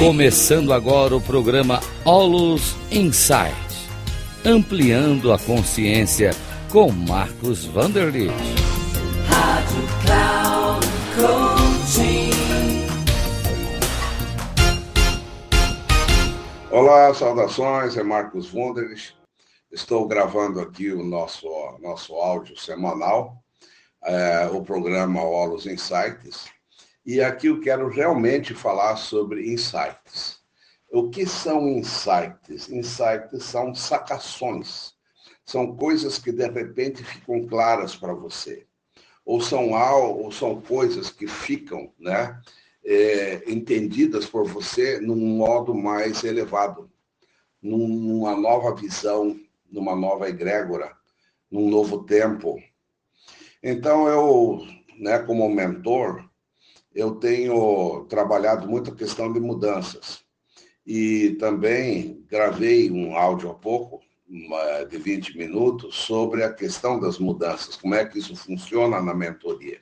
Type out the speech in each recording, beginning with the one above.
Começando agora o programa Olus Insight, ampliando a consciência com Marcos Vanderlit. Rádio Cloud Coaching. Olá, saudações, é Marcos Vanderlit. Estou gravando aqui o nosso, nosso áudio semanal, é, o programa Olus Insights e aqui eu quero realmente falar sobre insights. O que são insights? Insights são sacações. São coisas que de repente ficam claras para você. Ou são algo, ou são coisas que ficam, né, é, entendidas por você num modo mais elevado, numa nova visão, numa nova egrégora, num novo tempo. Então eu, né, como mentor, eu tenho trabalhado muito a questão de mudanças. E também gravei um áudio há pouco, de 20 minutos, sobre a questão das mudanças, como é que isso funciona na mentoria.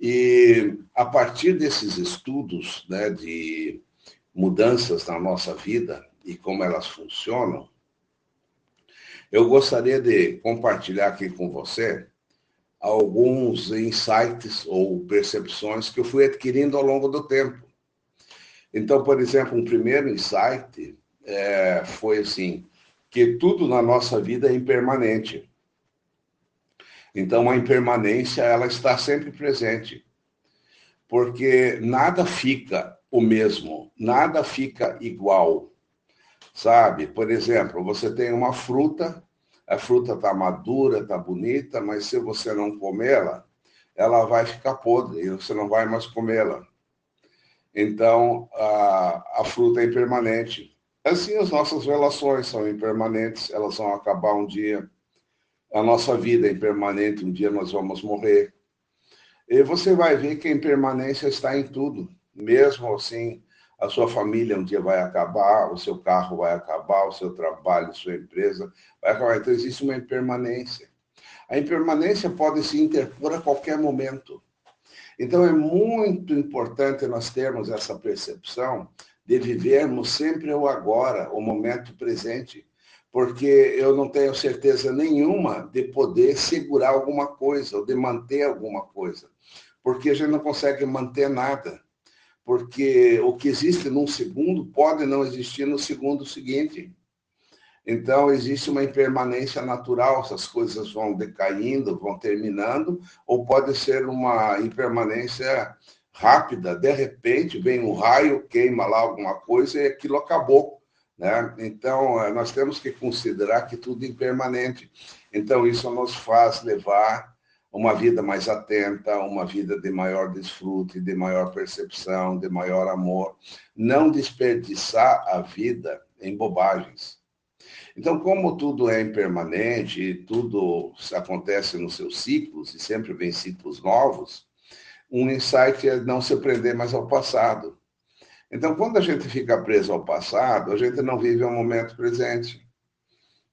E a partir desses estudos né, de mudanças na nossa vida e como elas funcionam, eu gostaria de compartilhar aqui com você alguns insights ou percepções que eu fui adquirindo ao longo do tempo. Então, por exemplo, um primeiro insight é, foi assim, que tudo na nossa vida é impermanente. Então, a impermanência, ela está sempre presente. Porque nada fica o mesmo, nada fica igual. Sabe? Por exemplo, você tem uma fruta a fruta está madura, está bonita, mas se você não comê-la, ela vai ficar podre e você não vai mais comê-la. Então, a, a fruta é impermanente. Assim, as nossas relações são impermanentes, elas vão acabar um dia. A nossa vida é impermanente, um dia nós vamos morrer. E você vai ver que a impermanência está em tudo, mesmo assim, a sua família um dia vai acabar, o seu carro vai acabar, o seu trabalho, sua empresa vai acabar. Então, existe uma impermanência. A impermanência pode se interpor a qualquer momento. Então, é muito importante nós termos essa percepção de vivermos sempre o agora, o momento presente, porque eu não tenho certeza nenhuma de poder segurar alguma coisa ou de manter alguma coisa, porque a gente não consegue manter nada porque o que existe num segundo pode não existir no segundo seguinte. Então, existe uma impermanência natural, essas coisas vão decaindo, vão terminando, ou pode ser uma impermanência rápida, de repente vem um raio, queima lá alguma coisa e aquilo acabou. Né? Então, eh, nós temos que considerar que tudo é impermanente. Então, isso nos faz levar uma vida mais atenta, uma vida de maior desfrute, de maior percepção, de maior amor. Não desperdiçar a vida em bobagens. Então, como tudo é impermanente tudo acontece nos seus ciclos, e sempre vem ciclos novos, um insight é não se prender mais ao passado. Então, quando a gente fica preso ao passado, a gente não vive o momento presente.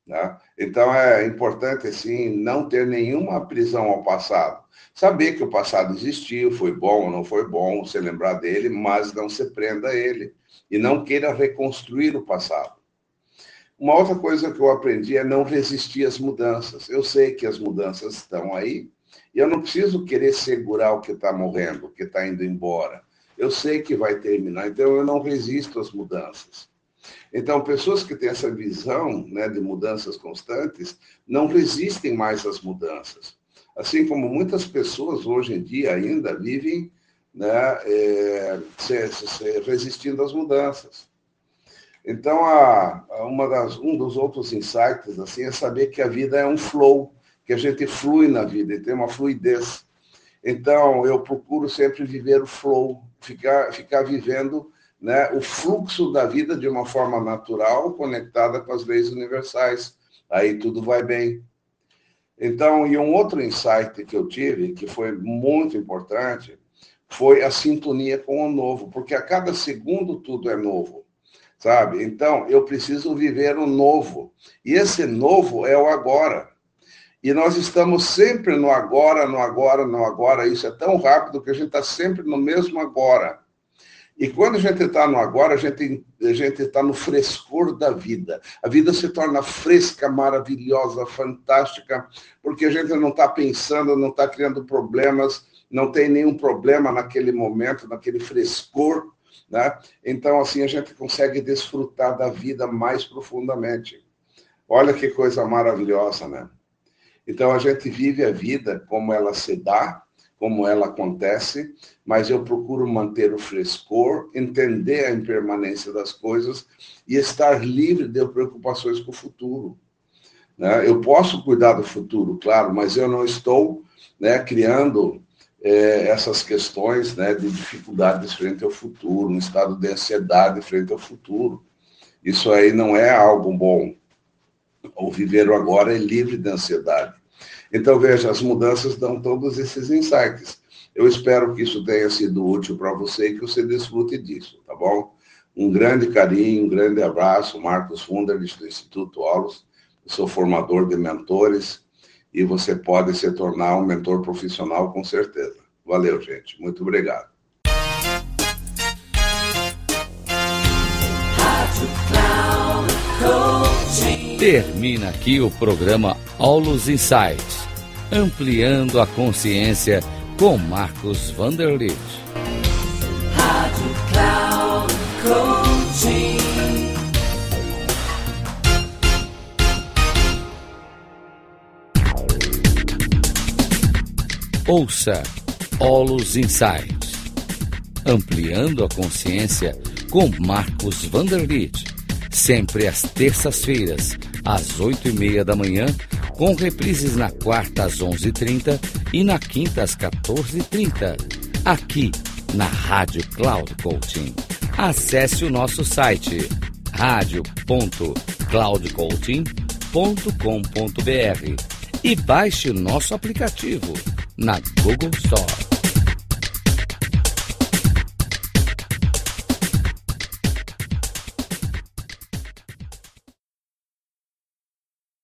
Né? Então é importante assim não ter nenhuma prisão ao passado. Saber que o passado existiu, foi bom ou não foi bom, se lembrar dele, mas não se prenda a ele e não queira reconstruir o passado. Uma outra coisa que eu aprendi é não resistir às mudanças. Eu sei que as mudanças estão aí e eu não preciso querer segurar o que está morrendo, o que está indo embora. Eu sei que vai terminar, então eu não resisto às mudanças. Então, pessoas que têm essa visão né, de mudanças constantes não resistem mais às mudanças. Assim como muitas pessoas hoje em dia ainda vivem né, é, se, se, resistindo às mudanças. Então, a, a das, um dos outros insights assim, é saber que a vida é um flow, que a gente flui na vida e tem uma fluidez. Então, eu procuro sempre viver o flow, ficar, ficar vivendo né, o fluxo da vida de uma forma natural, conectada com as leis universais. Aí tudo vai bem. Então, e um outro insight que eu tive, que foi muito importante, foi a sintonia com o novo, porque a cada segundo tudo é novo, sabe? Então, eu preciso viver o novo. E esse novo é o agora. E nós estamos sempre no agora, no agora, no agora. Isso é tão rápido que a gente está sempre no mesmo agora. E quando a gente está no agora, a gente a gente está no frescor da vida. A vida se torna fresca, maravilhosa, fantástica, porque a gente não está pensando, não está criando problemas, não tem nenhum problema naquele momento, naquele frescor, né? Então assim a gente consegue desfrutar da vida mais profundamente. Olha que coisa maravilhosa, né? Então a gente vive a vida como ela se dá como ela acontece, mas eu procuro manter o frescor, entender a impermanência das coisas e estar livre de preocupações com o futuro. Né? Eu posso cuidar do futuro, claro, mas eu não estou né, criando é, essas questões né, de dificuldades frente ao futuro, um estado de ansiedade frente ao futuro. Isso aí não é algo bom. O viver agora é livre de ansiedade. Então, veja, as mudanças dão todos esses insights. Eu espero que isso tenha sido útil para você e que você desfrute disso, tá bom? Um grande carinho, um grande abraço, Marcos Funderlich, do Instituto. Eu sou formador de mentores e você pode se tornar um mentor profissional com certeza. Valeu, gente. Muito obrigado. Termina aqui o programa Aulos Insights, ampliando a consciência com Marcos Vanderlit. Rádio Cloud. Ouça Olus Insights, ampliando a consciência com Marcos Vanderlit, sempre às terças-feiras às oito e meia da manhã, com reprises na quarta às onze e trinta na quinta às quatorze e trinta, aqui na Rádio Cloud Coaching. Acesse o nosso site radio.cloudcoaching.com.br e baixe o nosso aplicativo na Google Store.